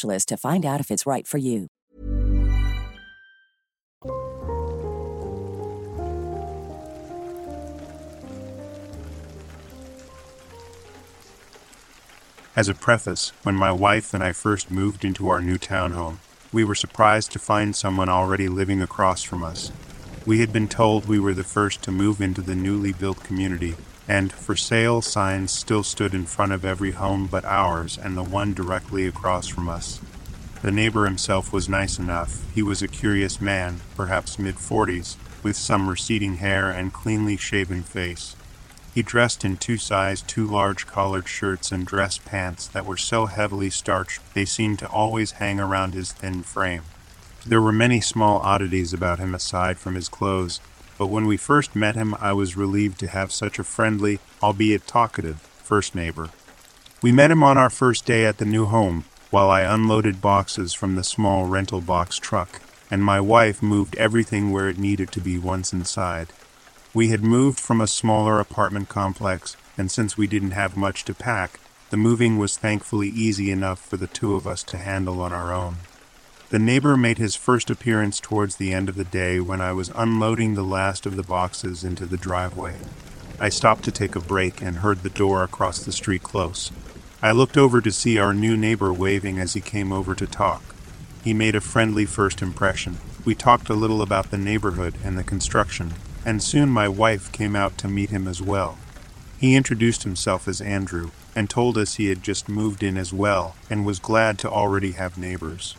to find out if it's right for you. As a preface, when my wife and I first moved into our new townhome, we were surprised to find someone already living across from us. We had been told we were the first to move into the newly built community, and for sale signs still stood in front of every home but ours and the one directly across from us. The neighbor himself was nice enough. He was a curious man, perhaps mid forties, with some receding hair and cleanly shaven face. He dressed in two size too large collared shirts and dress pants that were so heavily starched they seemed to always hang around his thin frame. There were many small oddities about him aside from his clothes, but when we first met him, I was relieved to have such a friendly, albeit talkative, first neighbor. We met him on our first day at the new home, while I unloaded boxes from the small rental box truck, and my wife moved everything where it needed to be once inside. We had moved from a smaller apartment complex, and since we didn't have much to pack, the moving was thankfully easy enough for the two of us to handle on our own. The neighbor made his first appearance towards the end of the day when I was unloading the last of the boxes into the driveway. I stopped to take a break and heard the door across the street close. I looked over to see our new neighbor waving as he came over to talk. He made a friendly first impression. We talked a little about the neighborhood and the construction, and soon my wife came out to meet him as well. He introduced himself as Andrew and told us he had just moved in as well and was glad to already have neighbors.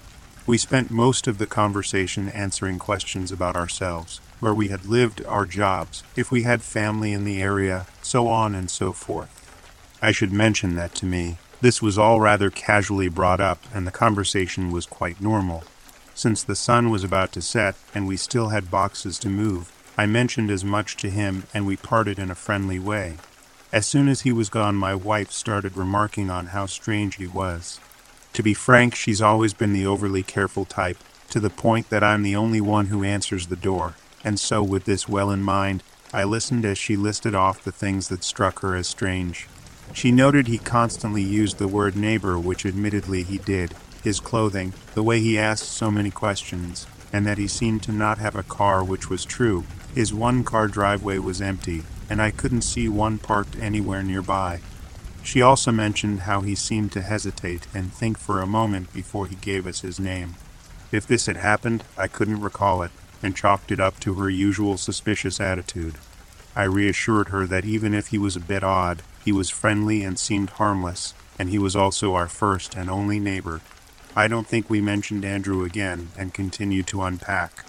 We spent most of the conversation answering questions about ourselves, where we had lived, our jobs, if we had family in the area, so on and so forth. I should mention that to me, this was all rather casually brought up, and the conversation was quite normal. Since the sun was about to set and we still had boxes to move, I mentioned as much to him and we parted in a friendly way. As soon as he was gone, my wife started remarking on how strange he was. To be frank, she's always been the overly careful type, to the point that I'm the only one who answers the door, and so, with this well in mind, I listened as she listed off the things that struck her as strange. She noted he constantly used the word neighbor, which admittedly he did, his clothing, the way he asked so many questions, and that he seemed to not have a car, which was true. His one car driveway was empty, and I couldn't see one parked anywhere nearby. She also mentioned how he seemed to hesitate and think for a moment before he gave us his name. If this had happened, I couldn't recall it, and chalked it up to her usual suspicious attitude. I reassured her that even if he was a bit odd, he was friendly and seemed harmless, and he was also our first and only neighbor, I don't think we mentioned Andrew again and continued to unpack.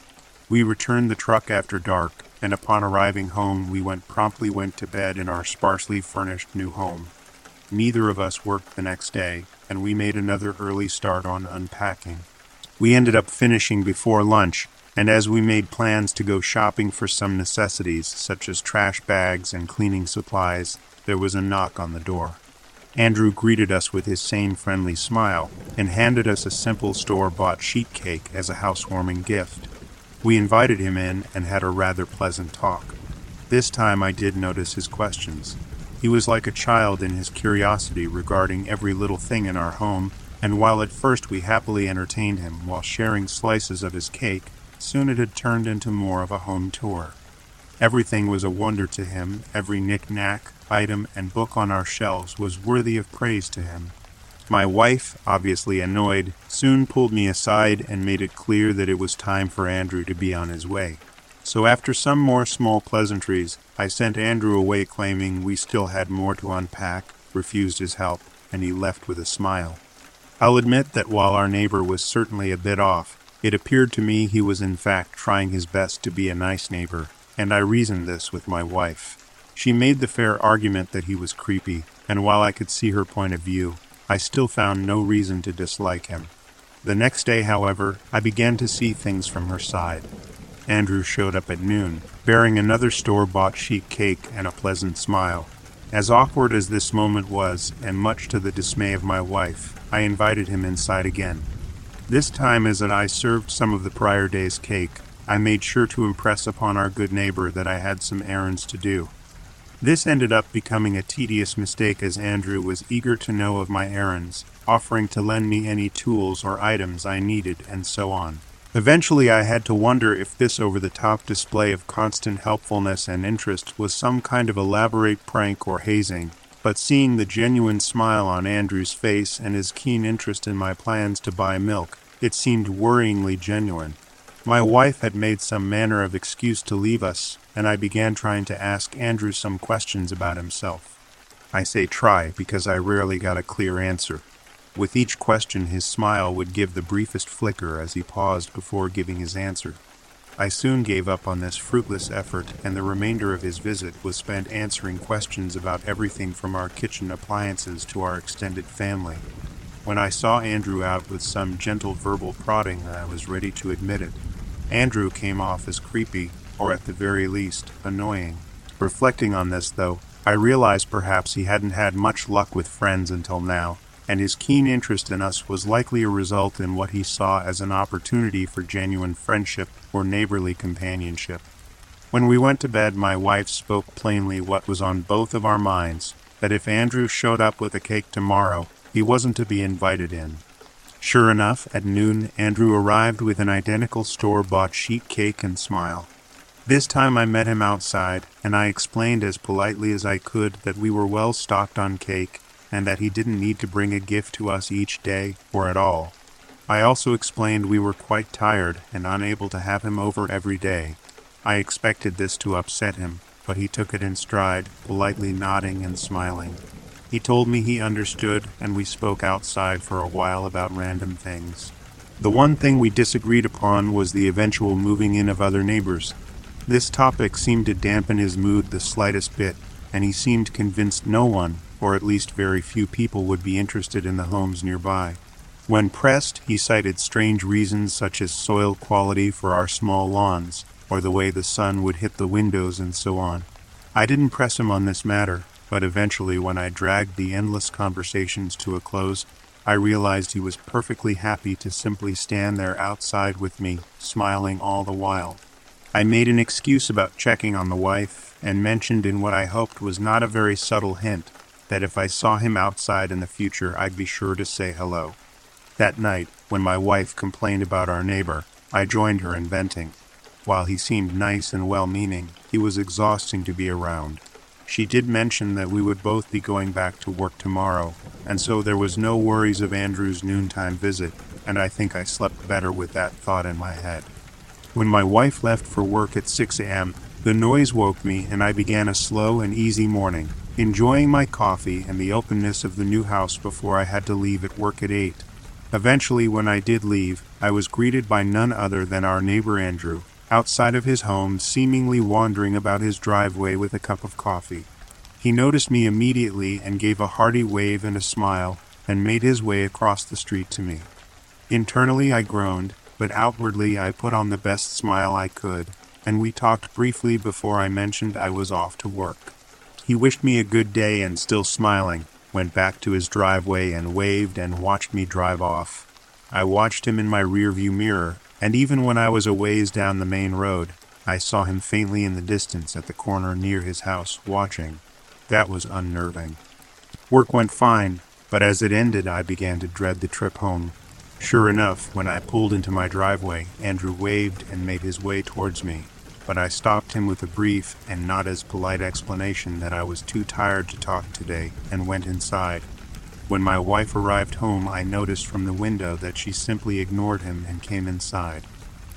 We returned the truck after dark, and upon arriving home, we went promptly went to bed in our sparsely furnished new home. Neither of us worked the next day, and we made another early start on unpacking. We ended up finishing before lunch, and as we made plans to go shopping for some necessities, such as trash bags and cleaning supplies, there was a knock on the door. Andrew greeted us with his same friendly smile and handed us a simple store bought sheet cake as a housewarming gift. We invited him in and had a rather pleasant talk. This time I did notice his questions. He was like a child in his curiosity regarding every little thing in our home, and while at first we happily entertained him while sharing slices of his cake, soon it had turned into more of a home tour. Everything was a wonder to him, every knick-knack, item, and book on our shelves was worthy of praise to him. My wife, obviously annoyed, soon pulled me aside and made it clear that it was time for Andrew to be on his way. So after some more small pleasantries, I sent Andrew away claiming we still had more to unpack, refused his help, and he left with a smile. I'll admit that while our neighbor was certainly a bit off, it appeared to me he was in fact trying his best to be a nice neighbor, and I reasoned this with my wife. She made the fair argument that he was creepy, and while I could see her point of view, I still found no reason to dislike him. The next day, however, I began to see things from her side. Andrew showed up at noon, bearing another store bought sheet cake and a pleasant smile. As awkward as this moment was, and much to the dismay of my wife, I invited him inside again. This time, as I served some of the prior day's cake, I made sure to impress upon our good neighbor that I had some errands to do. This ended up becoming a tedious mistake as Andrew was eager to know of my errands, offering to lend me any tools or items I needed, and so on. Eventually, I had to wonder if this over the top display of constant helpfulness and interest was some kind of elaborate prank or hazing, but seeing the genuine smile on Andrew's face and his keen interest in my plans to buy milk, it seemed worryingly genuine. My wife had made some manner of excuse to leave us, and I began trying to ask Andrew some questions about himself. I say try because I rarely got a clear answer. With each question, his smile would give the briefest flicker as he paused before giving his answer. I soon gave up on this fruitless effort, and the remainder of his visit was spent answering questions about everything from our kitchen appliances to our extended family. When I saw Andrew out with some gentle verbal prodding, I was ready to admit it. Andrew came off as creepy, or at the very least, annoying. Reflecting on this, though, I realized perhaps he hadn't had much luck with friends until now, and his keen interest in us was likely a result in what he saw as an opportunity for genuine friendship or neighborly companionship. When we went to bed, my wife spoke plainly what was on both of our minds that if Andrew showed up with a cake tomorrow, he wasn't to be invited in. Sure enough, at noon, Andrew arrived with an identical store bought sheet cake and smile. This time I met him outside, and I explained as politely as I could that we were well stocked on cake and that he didn't need to bring a gift to us each day or at all. I also explained we were quite tired and unable to have him over every day. I expected this to upset him, but he took it in stride, politely nodding and smiling. He told me he understood, and we spoke outside for a while about random things. The one thing we disagreed upon was the eventual moving in of other neighbors. This topic seemed to dampen his mood the slightest bit, and he seemed convinced no one, or at least very few people, would be interested in the homes nearby. When pressed, he cited strange reasons such as soil quality for our small lawns, or the way the sun would hit the windows, and so on. I didn't press him on this matter, but eventually, when I dragged the endless conversations to a close, I realized he was perfectly happy to simply stand there outside with me, smiling all the while. I made an excuse about checking on the wife, and mentioned in what I hoped was not a very subtle hint that if I saw him outside in the future, I'd be sure to say hello. That night, when my wife complained about our neighbor, I joined her in venting. While he seemed nice and well meaning, he was exhausting to be around. She did mention that we would both be going back to work tomorrow, and so there was no worries of Andrew's noontime visit, and I think I slept better with that thought in my head. When my wife left for work at 6 a.m., the noise woke me and I began a slow and easy morning, enjoying my coffee and the openness of the new house before I had to leave at work at 8. Eventually, when I did leave, I was greeted by none other than our neighbor Andrew, outside of his home, seemingly wandering about his driveway with a cup of coffee. He noticed me immediately and gave a hearty wave and a smile, and made his way across the street to me. Internally, I groaned, but outwardly, I put on the best smile I could, and we talked briefly before I mentioned I was off to work. He wished me a good day and, still smiling, went back to his driveway and waved and watched me drive off. I watched him in my rearview mirror, and even when I was a ways down the main road, I saw him faintly in the distance at the corner near his house, watching. That was unnerving. Work went fine, but as it ended, I began to dread the trip home. Sure enough, when I pulled into my driveway, Andrew waved and made his way towards me but I stopped him with a brief and not as polite explanation that I was too tired to talk today and went inside. When my wife arrived home, I noticed from the window that she simply ignored him and came inside.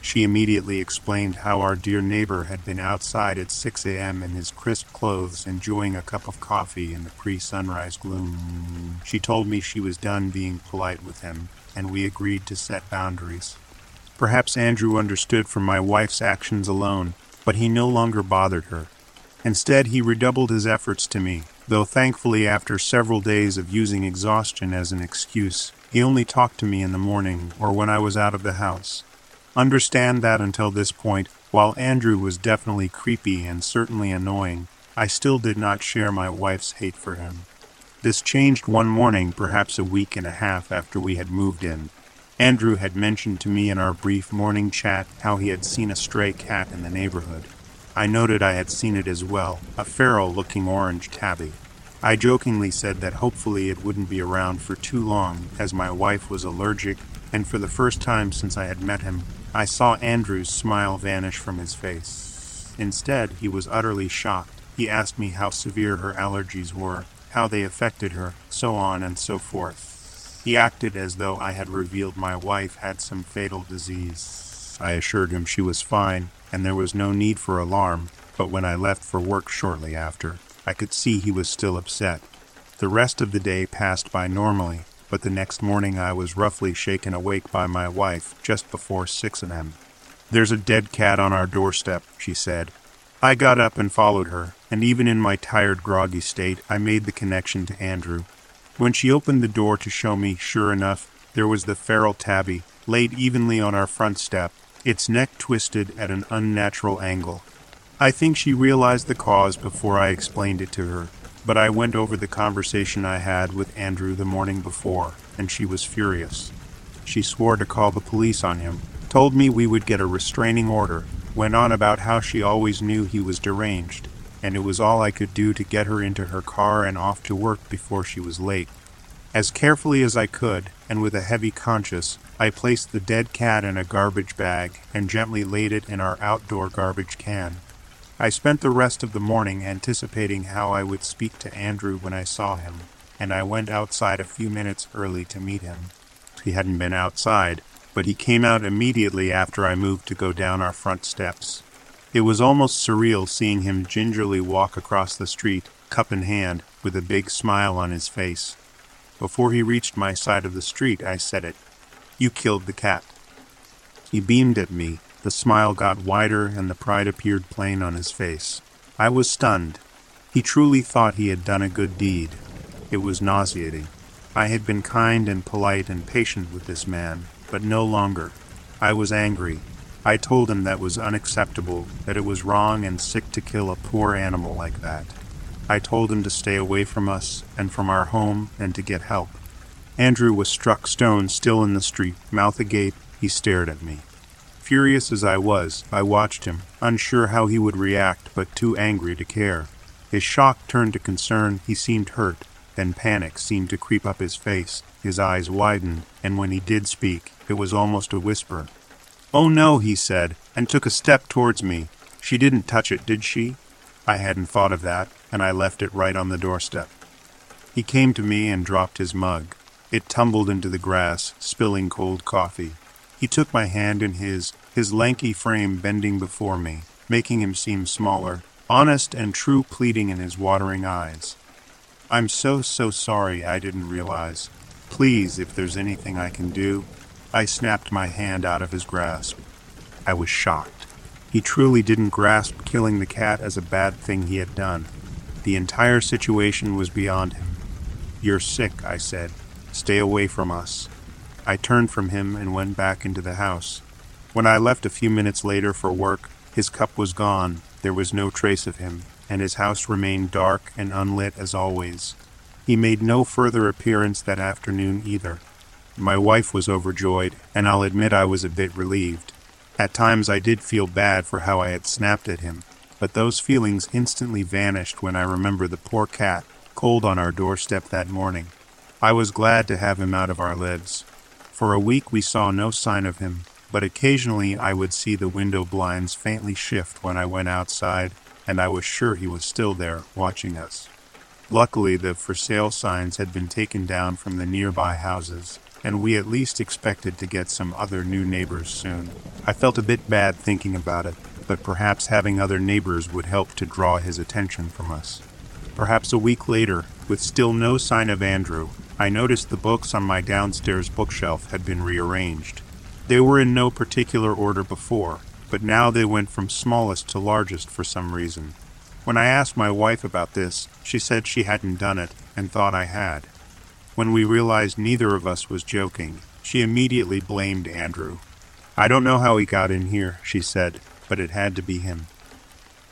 She immediately explained how our dear neighbor had been outside at 6 a.m. in his crisp clothes enjoying a cup of coffee in the pre sunrise gloom. She told me she was done being polite with him, and we agreed to set boundaries. Perhaps Andrew understood from my wife's actions alone, but he no longer bothered her. Instead, he redoubled his efforts to me, though thankfully, after several days of using exhaustion as an excuse, he only talked to me in the morning or when I was out of the house. Understand that until this point, while Andrew was definitely creepy and certainly annoying, I still did not share my wife's hate for him. This changed one morning, perhaps a week and a half after we had moved in. Andrew had mentioned to me in our brief morning chat how he had seen a stray cat in the neighborhood. I noted I had seen it as well, a feral looking orange tabby. I jokingly said that hopefully it wouldn't be around for too long, as my wife was allergic, and for the first time since I had met him, I saw Andrew's smile vanish from his face. Instead, he was utterly shocked. He asked me how severe her allergies were, how they affected her, so on and so forth. He acted as though I had revealed my wife had some fatal disease. I assured him she was fine and there was no need for alarm, but when I left for work shortly after, I could see he was still upset. The rest of the day passed by normally, but the next morning I was roughly shaken awake by my wife just before 6 a.m. There's a dead cat on our doorstep, she said. I got up and followed her, and even in my tired, groggy state, I made the connection to Andrew. When she opened the door to show me, sure enough, there was the feral tabby, laid evenly on our front step, its neck twisted at an unnatural angle. I think she realized the cause before I explained it to her, but I went over the conversation I had with Andrew the morning before, and she was furious. She swore to call the police on him, told me we would get a restraining order, went on about how she always knew he was deranged, and it was all I could do to get her into her car and off to work before she was late. As carefully as I could, and with a heavy conscience, I placed the dead cat in a garbage bag and gently laid it in our outdoor garbage can. I spent the rest of the morning anticipating how I would speak to Andrew when I saw him, and I went outside a few minutes early to meet him. He hadn't been outside, but he came out immediately after I moved to go down our front steps. It was almost surreal seeing him gingerly walk across the street, cup in hand, with a big smile on his face. Before he reached my side of the street, I said it. You killed the cat. He beamed at me. The smile got wider and the pride appeared plain on his face. I was stunned. He truly thought he had done a good deed. It was nauseating. I had been kind and polite and patient with this man, but no longer. I was angry. I told him that was unacceptable, that it was wrong and sick to kill a poor animal like that. I told him to stay away from us and from our home and to get help. Andrew was struck stone still in the street, mouth agape, he stared at me. Furious as I was, I watched him, unsure how he would react, but too angry to care. His shock turned to concern, he seemed hurt, then panic seemed to creep up his face. His eyes widened, and when he did speak, it was almost a whisper. Oh no, he said, and took a step towards me. She didn't touch it, did she? I hadn't thought of that, and I left it right on the doorstep. He came to me and dropped his mug. It tumbled into the grass, spilling cold coffee. He took my hand in his, his lanky frame bending before me, making him seem smaller, honest and true pleading in his watering eyes. I'm so, so sorry I didn't realize. Please, if there's anything I can do. I snapped my hand out of his grasp. I was shocked. He truly didn't grasp killing the cat as a bad thing he had done. The entire situation was beyond him. You're sick, I said. Stay away from us. I turned from him and went back into the house. When I left a few minutes later for work, his cup was gone. There was no trace of him, and his house remained dark and unlit as always. He made no further appearance that afternoon either. My wife was overjoyed, and I'll admit I was a bit relieved. At times I did feel bad for how I had snapped at him, but those feelings instantly vanished when I remember the poor cat cold on our doorstep that morning. I was glad to have him out of our lives. For a week we saw no sign of him, but occasionally I would see the window blinds faintly shift when I went outside, and I was sure he was still there, watching us. Luckily, the for sale signs had been taken down from the nearby houses, and we at least expected to get some other new neighbors soon. I felt a bit bad thinking about it, but perhaps having other neighbors would help to draw his attention from us. Perhaps a week later, with still no sign of Andrew, I noticed the books on my downstairs bookshelf had been rearranged. They were in no particular order before, but now they went from smallest to largest for some reason. When I asked my wife about this, she said she hadn't done it and thought I had. When we realized neither of us was joking, she immediately blamed Andrew. I don't know how he got in here, she said, but it had to be him.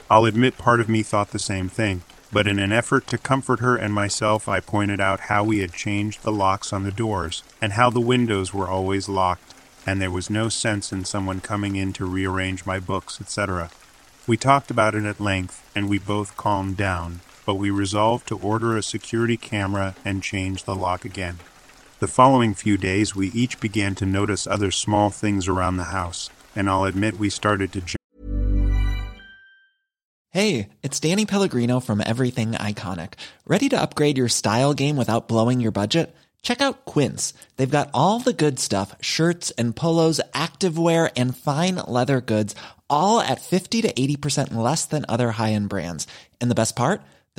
I'll admit part of me thought the same thing, but in an effort to comfort her and myself, I pointed out how we had changed the locks on the doors, and how the windows were always locked, and there was no sense in someone coming in to rearrange my books, etc. We talked about it at length, and we both calmed down, but we resolved to order a security camera and change the lock again. The following few days, we each began to notice other small things around the house, and I'll admit we started to Hey, it's Danny Pellegrino from Everything Iconic. Ready to upgrade your style game without blowing your budget? Check out Quince. They've got all the good stuff shirts and polos, activewear, and fine leather goods, all at 50 to 80% less than other high end brands. And the best part?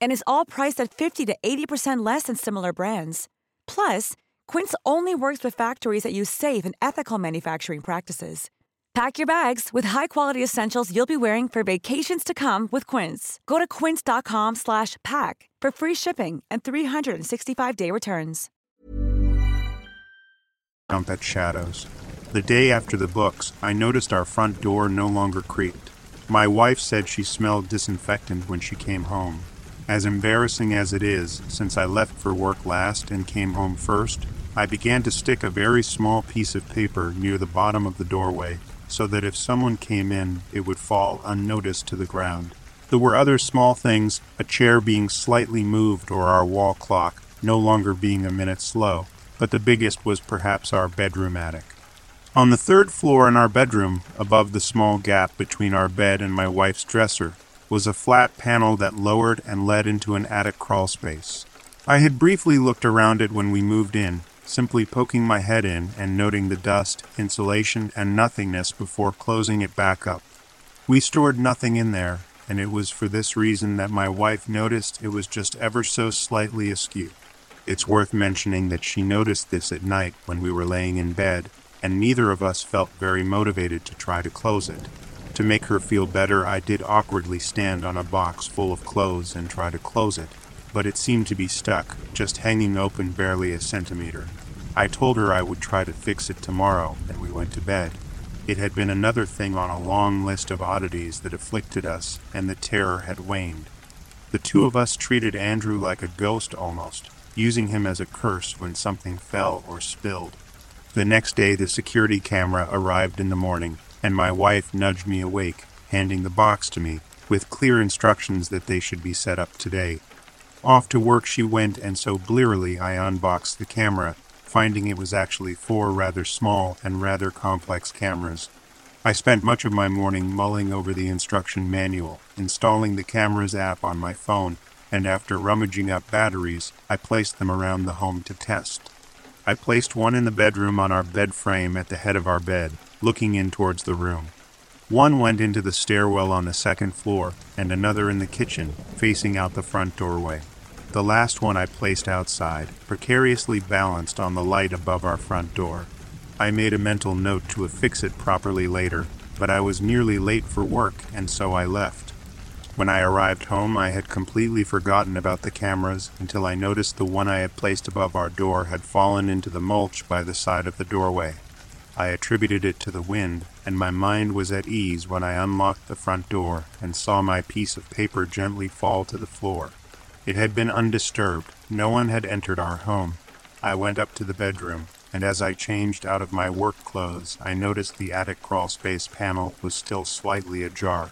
And is all priced at 50 to 80% less than similar brands. Plus, Quince only works with factories that use safe and ethical manufacturing practices. Pack your bags with high-quality essentials you'll be wearing for vacations to come with Quince. Go to quince.com/pack for free shipping and 365-day returns. Jump at shadows. The day after the books, I noticed our front door no longer creaked. My wife said she smelled disinfectant when she came home. As embarrassing as it is, since I left for work last and came home first, I began to stick a very small piece of paper near the bottom of the doorway so that if someone came in, it would fall unnoticed to the ground. There were other small things, a chair being slightly moved or our wall clock no longer being a minute slow, but the biggest was perhaps our bedroom attic. On the third floor in our bedroom, above the small gap between our bed and my wife's dresser, was a flat panel that lowered and led into an attic crawl space. I had briefly looked around it when we moved in, simply poking my head in and noting the dust, insulation, and nothingness before closing it back up. We stored nothing in there, and it was for this reason that my wife noticed it was just ever so slightly askew. It's worth mentioning that she noticed this at night when we were laying in bed, and neither of us felt very motivated to try to close it. To make her feel better, I did awkwardly stand on a box full of clothes and try to close it, but it seemed to be stuck, just hanging open barely a centimeter. I told her I would try to fix it tomorrow, and we went to bed. It had been another thing on a long list of oddities that afflicted us, and the terror had waned. The two of us treated Andrew like a ghost almost, using him as a curse when something fell or spilled. The next day, the security camera arrived in the morning, and my wife nudged me awake, handing the box to me, with clear instructions that they should be set up today. Off to work she went, and so blearily I unboxed the camera finding it was actually four rather small and rather complex cameras. I spent much of my morning mulling over the instruction manual, installing the camera's app on my phone, and after rummaging up batteries, I placed them around the home to test. I placed one in the bedroom on our bed frame at the head of our bed, looking in towards the room. One went into the stairwell on the second floor, and another in the kitchen, facing out the front doorway. The last one I placed outside, precariously balanced on the light above our front door. I made a mental note to affix it properly later, but I was nearly late for work, and so I left. When I arrived home, I had completely forgotten about the cameras until I noticed the one I had placed above our door had fallen into the mulch by the side of the doorway. I attributed it to the wind, and my mind was at ease when I unlocked the front door and saw my piece of paper gently fall to the floor. It had been undisturbed. No one had entered our home. I went up to the bedroom, and as I changed out of my work clothes, I noticed the attic crawl space panel was still slightly ajar.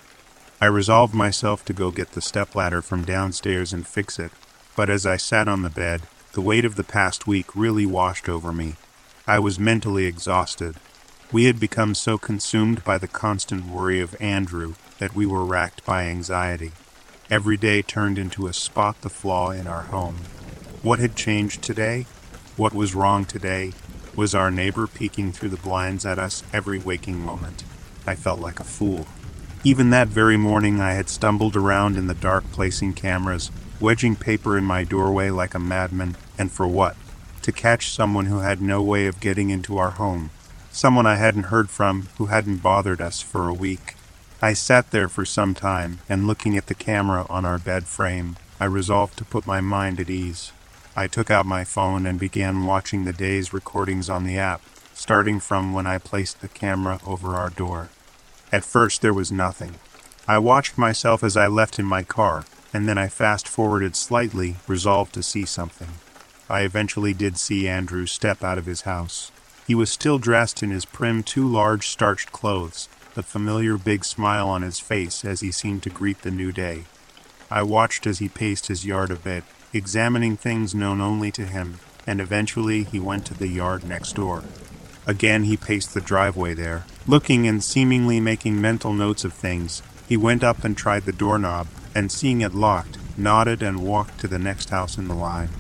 I resolved myself to go get the stepladder from downstairs and fix it, but as I sat on the bed, the weight of the past week really washed over me. I was mentally exhausted. We had become so consumed by the constant worry of Andrew that we were racked by anxiety. Every day turned into a spot the flaw in our home. What had changed today? What was wrong today? Was our neighbor peeking through the blinds at us every waking moment? I felt like a fool. Even that very morning, I had stumbled around in the dark placing cameras, wedging paper in my doorway like a madman, and for what? To catch someone who had no way of getting into our home. Someone I hadn't heard from, who hadn't bothered us for a week. I sat there for some time, and looking at the camera on our bed frame, I resolved to put my mind at ease. I took out my phone and began watching the day's recordings on the app, starting from when I placed the camera over our door. At first, there was nothing. I watched myself as I left in my car, and then I fast forwarded slightly, resolved to see something. I eventually did see Andrew step out of his house. He was still dressed in his prim, too large starched clothes, the familiar big smile on his face as he seemed to greet the new day. I watched as he paced his yard a bit, examining things known only to him, and eventually he went to the yard next door. Again he paced the driveway there, looking and seemingly making mental notes of things. He went up and tried the doorknob, and seeing it locked, nodded and walked to the next house in the line.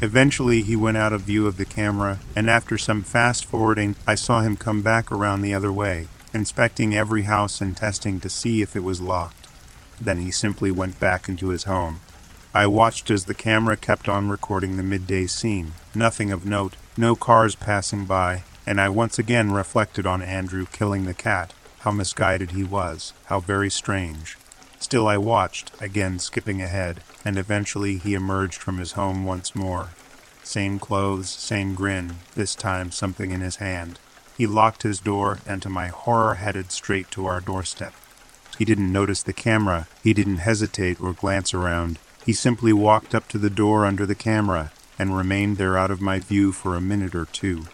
Eventually he went out of view of the camera, and after some fast forwarding, I saw him come back around the other way, inspecting every house and testing to see if it was locked. Then he simply went back into his home. I watched as the camera kept on recording the midday scene. Nothing of note, no cars passing by, and I once again reflected on Andrew killing the cat. How misguided he was, how very strange. Still I watched, again skipping ahead, and eventually he emerged from his home once more. Same clothes, same grin, this time something in his hand. He locked his door and to my horror headed straight to our doorstep. He didn't notice the camera. He didn't hesitate or glance around. He simply walked up to the door under the camera and remained there out of my view for a minute or two.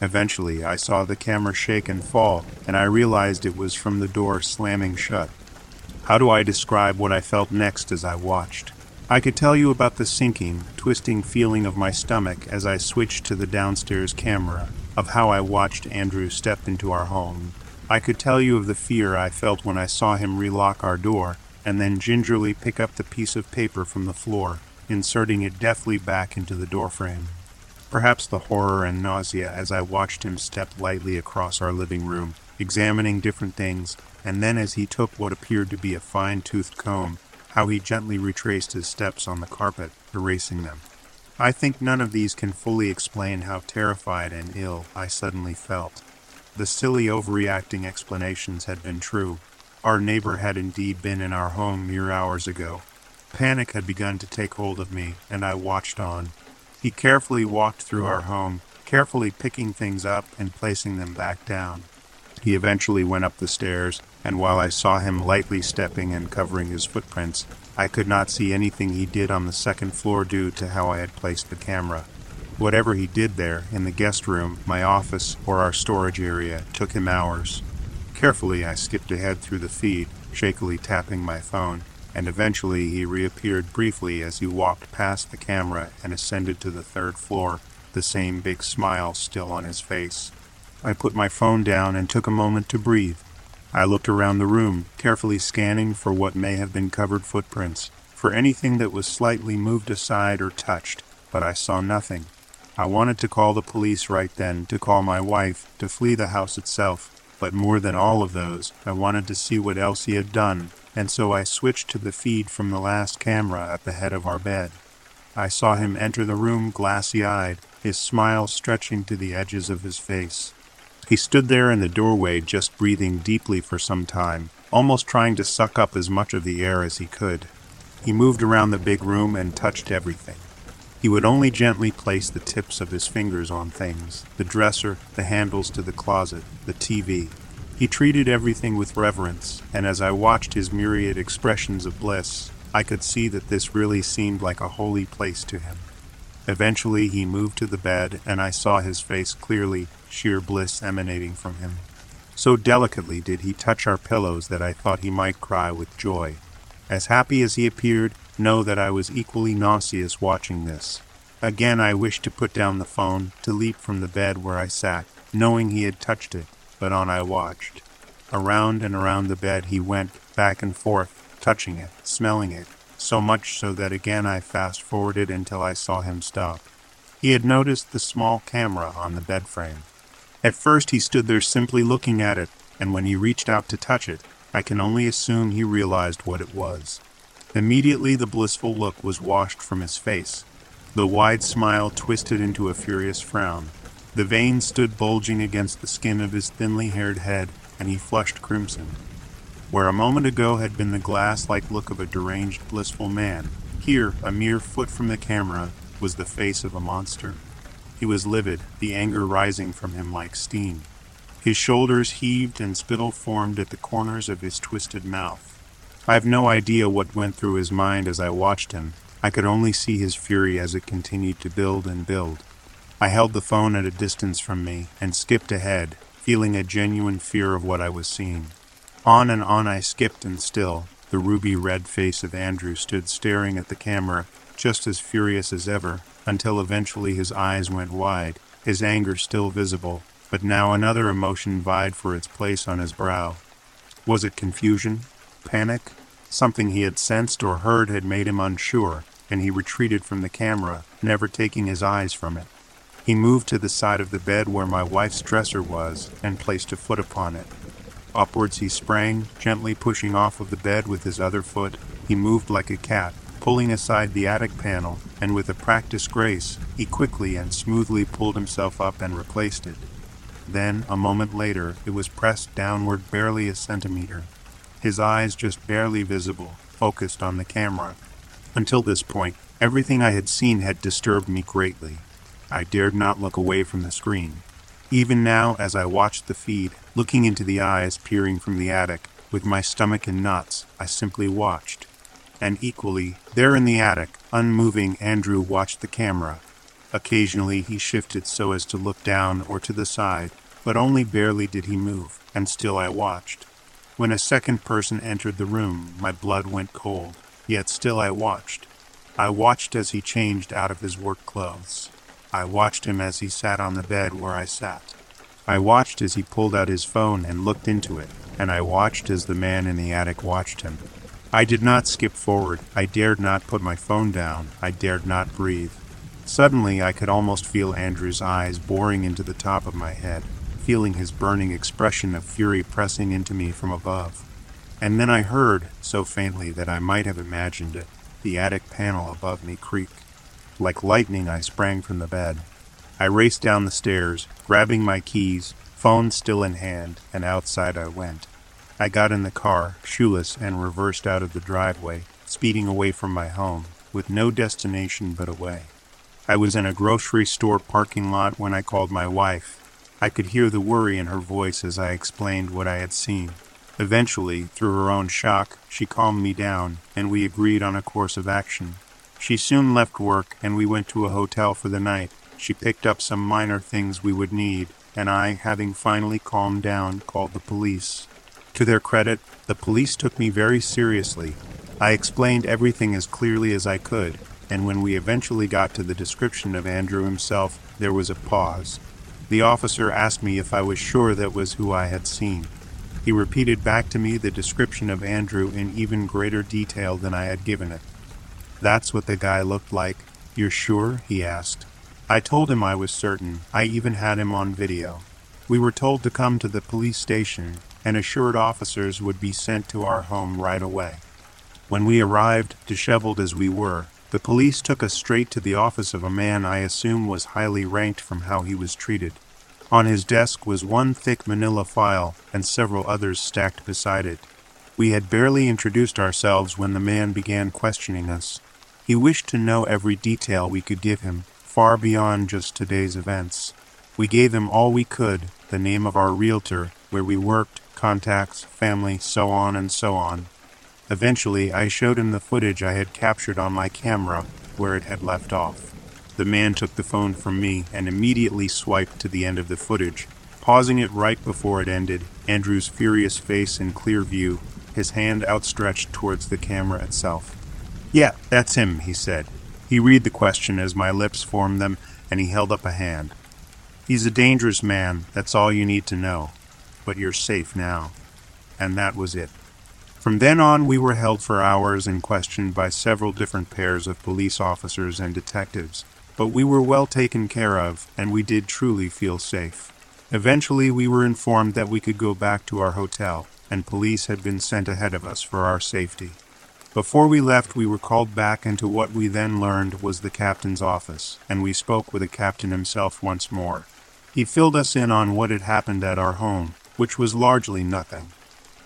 Eventually, I saw the camera shake and fall, and I realized it was from the door slamming shut. How do I describe what I felt next as I watched? I could tell you about the sinking, twisting feeling of my stomach as I switched to the downstairs camera, of how I watched Andrew step into our home. I could tell you of the fear I felt when I saw him relock our door and then gingerly pick up the piece of paper from the floor, inserting it deftly back into the doorframe. Perhaps the horror and nausea as I watched him step lightly across our living room, examining different things, and then as he took what appeared to be a fine toothed comb, how he gently retraced his steps on the carpet, erasing them. I think none of these can fully explain how terrified and ill I suddenly felt. The silly overreacting explanations had been true. Our neighbor had indeed been in our home mere hours ago. Panic had begun to take hold of me, and I watched on. He carefully walked through our home, carefully picking things up and placing them back down. He eventually went up the stairs, and while I saw him lightly stepping and covering his footprints, I could not see anything he did on the second floor due to how I had placed the camera. Whatever he did there, in the guest room, my office, or our storage area, took him hours. Carefully, I skipped ahead through the feed, shakily tapping my phone, and eventually he reappeared briefly as he walked past the camera and ascended to the third floor, the same big smile still on his face. I put my phone down and took a moment to breathe. I looked around the room, carefully scanning for what may have been covered footprints, for anything that was slightly moved aside or touched, but I saw nothing. I wanted to call the police right then, to call my wife, to flee the house itself, but more than all of those, I wanted to see what else he had done, and so I switched to the feed from the last camera at the head of our bed. I saw him enter the room glassy eyed, his smile stretching to the edges of his face. He stood there in the doorway, just breathing deeply for some time, almost trying to suck up as much of the air as he could. He moved around the big room and touched everything. He would only gently place the tips of his fingers on things the dresser, the handles to the closet, the TV. He treated everything with reverence, and as I watched his myriad expressions of bliss, I could see that this really seemed like a holy place to him. Eventually, he moved to the bed, and I saw his face clearly, sheer bliss emanating from him. So delicately did he touch our pillows that I thought he might cry with joy. As happy as he appeared, know that I was equally nauseous watching this. Again, I wished to put down the phone, to leap from the bed where I sat, knowing he had touched it, but on I watched. Around and around the bed he went, back and forth, touching it, smelling it, so much so that again I fast forwarded until I saw him stop. He had noticed the small camera on the bed frame. At first he stood there simply looking at it, and when he reached out to touch it, I can only assume he realized what it was. Immediately the blissful look was washed from his face. The wide smile twisted into a furious frown. The veins stood bulging against the skin of his thinly haired head, and he flushed crimson. Where a moment ago had been the glass like look of a deranged, blissful man, here, a mere foot from the camera, was the face of a monster. He was livid, the anger rising from him like steam. His shoulders heaved and spittle formed at the corners of his twisted mouth. I have no idea what went through his mind as I watched him. I could only see his fury as it continued to build and build. I held the phone at a distance from me and skipped ahead, feeling a genuine fear of what I was seeing. On and on I skipped, and still, the ruby red face of Andrew stood staring at the camera, just as furious as ever, until eventually his eyes went wide, his anger still visible, but now another emotion vied for its place on his brow. Was it confusion? Panic? Something he had sensed or heard had made him unsure, and he retreated from the camera, never taking his eyes from it. He moved to the side of the bed where my wife's dresser was and placed a foot upon it. Upwards he sprang, gently pushing off of the bed with his other foot. He moved like a cat, pulling aside the attic panel, and with a practiced grace, he quickly and smoothly pulled himself up and replaced it. Then, a moment later, it was pressed downward barely a centimeter, his eyes just barely visible, focused on the camera. Until this point, everything I had seen had disturbed me greatly. I dared not look away from the screen. Even now, as I watched the feed, looking into the eyes peering from the attic, with my stomach in knots, I simply watched. And equally, there in the attic, unmoving, Andrew watched the camera. Occasionally he shifted so as to look down or to the side, but only barely did he move, and still I watched. When a second person entered the room, my blood went cold, yet still I watched. I watched as he changed out of his work clothes. I watched him as he sat on the bed where I sat. I watched as he pulled out his phone and looked into it, and I watched as the man in the attic watched him. I did not skip forward. I dared not put my phone down. I dared not breathe. Suddenly, I could almost feel Andrew's eyes boring into the top of my head, feeling his burning expression of fury pressing into me from above. And then I heard, so faintly that I might have imagined it, the attic panel above me creak. Like lightning, I sprang from the bed. I raced down the stairs, grabbing my keys, phone still in hand, and outside I went. I got in the car, shoeless, and reversed out of the driveway, speeding away from my home, with no destination but away. I was in a grocery store parking lot when I called my wife. I could hear the worry in her voice as I explained what I had seen. Eventually, through her own shock, she calmed me down, and we agreed on a course of action. She soon left work, and we went to a hotel for the night. She picked up some minor things we would need, and I, having finally calmed down, called the police. To their credit, the police took me very seriously. I explained everything as clearly as I could, and when we eventually got to the description of Andrew himself, there was a pause. The officer asked me if I was sure that was who I had seen. He repeated back to me the description of Andrew in even greater detail than I had given it. That's what the guy looked like. You're sure? he asked. I told him I was certain. I even had him on video. We were told to come to the police station, and assured officers would be sent to our home right away. When we arrived, disheveled as we were, the police took us straight to the office of a man I assume was highly ranked from how he was treated. On his desk was one thick manila file and several others stacked beside it. We had barely introduced ourselves when the man began questioning us. He wished to know every detail we could give him, far beyond just today's events. We gave him all we could the name of our realtor, where we worked, contacts, family, so on and so on. Eventually, I showed him the footage I had captured on my camera where it had left off. The man took the phone from me and immediately swiped to the end of the footage, pausing it right before it ended, Andrew's furious face in clear view, his hand outstretched towards the camera itself. Yeah, that's him, he said. He read the question as my lips formed them, and he held up a hand. He's a dangerous man, that's all you need to know. But you're safe now. And that was it. From then on, we were held for hours and questioned by several different pairs of police officers and detectives, but we were well taken care of, and we did truly feel safe. Eventually, we were informed that we could go back to our hotel, and police had been sent ahead of us for our safety. Before we left, we were called back into what we then learned was the captain's office, and we spoke with the captain himself once more. He filled us in on what had happened at our home, which was largely nothing.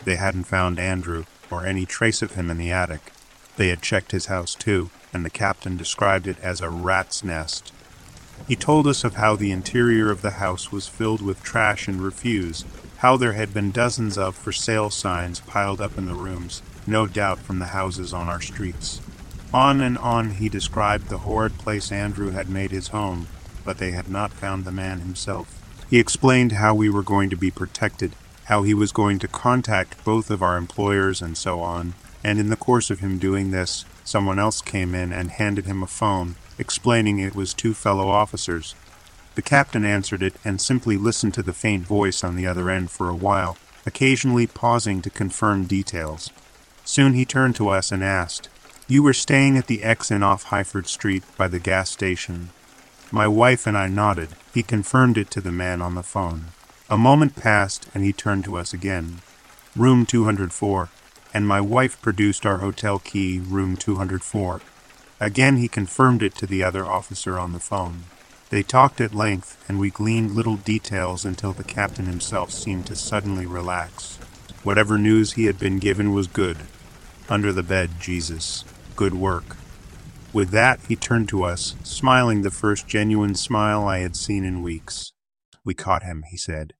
They hadn't found Andrew, or any trace of him in the attic. They had checked his house too, and the captain described it as a rat's nest. He told us of how the interior of the house was filled with trash and refuse, how there had been dozens of for sale signs piled up in the rooms, no doubt from the houses on our streets. On and on he described the horrid place Andrew had made his home, but they had not found the man himself. He explained how we were going to be protected, how he was going to contact both of our employers and so on, and in the course of him doing this, someone else came in and handed him a phone, explaining it was two fellow officers. The captain answered it and simply listened to the faint voice on the other end for a while, occasionally pausing to confirm details. Soon he turned to us and asked, You were staying at the X Inn off Highford Street by the gas station. My wife and I nodded. He confirmed it to the man on the phone. A moment passed, and he turned to us again. Room 204, and my wife produced our hotel key, room 204. Again he confirmed it to the other officer on the phone. They talked at length, and we gleaned little details until the captain himself seemed to suddenly relax. Whatever news he had been given was good. Under the bed, Jesus. Good work. With that, he turned to us, smiling the first genuine smile I had seen in weeks. We caught him, he said.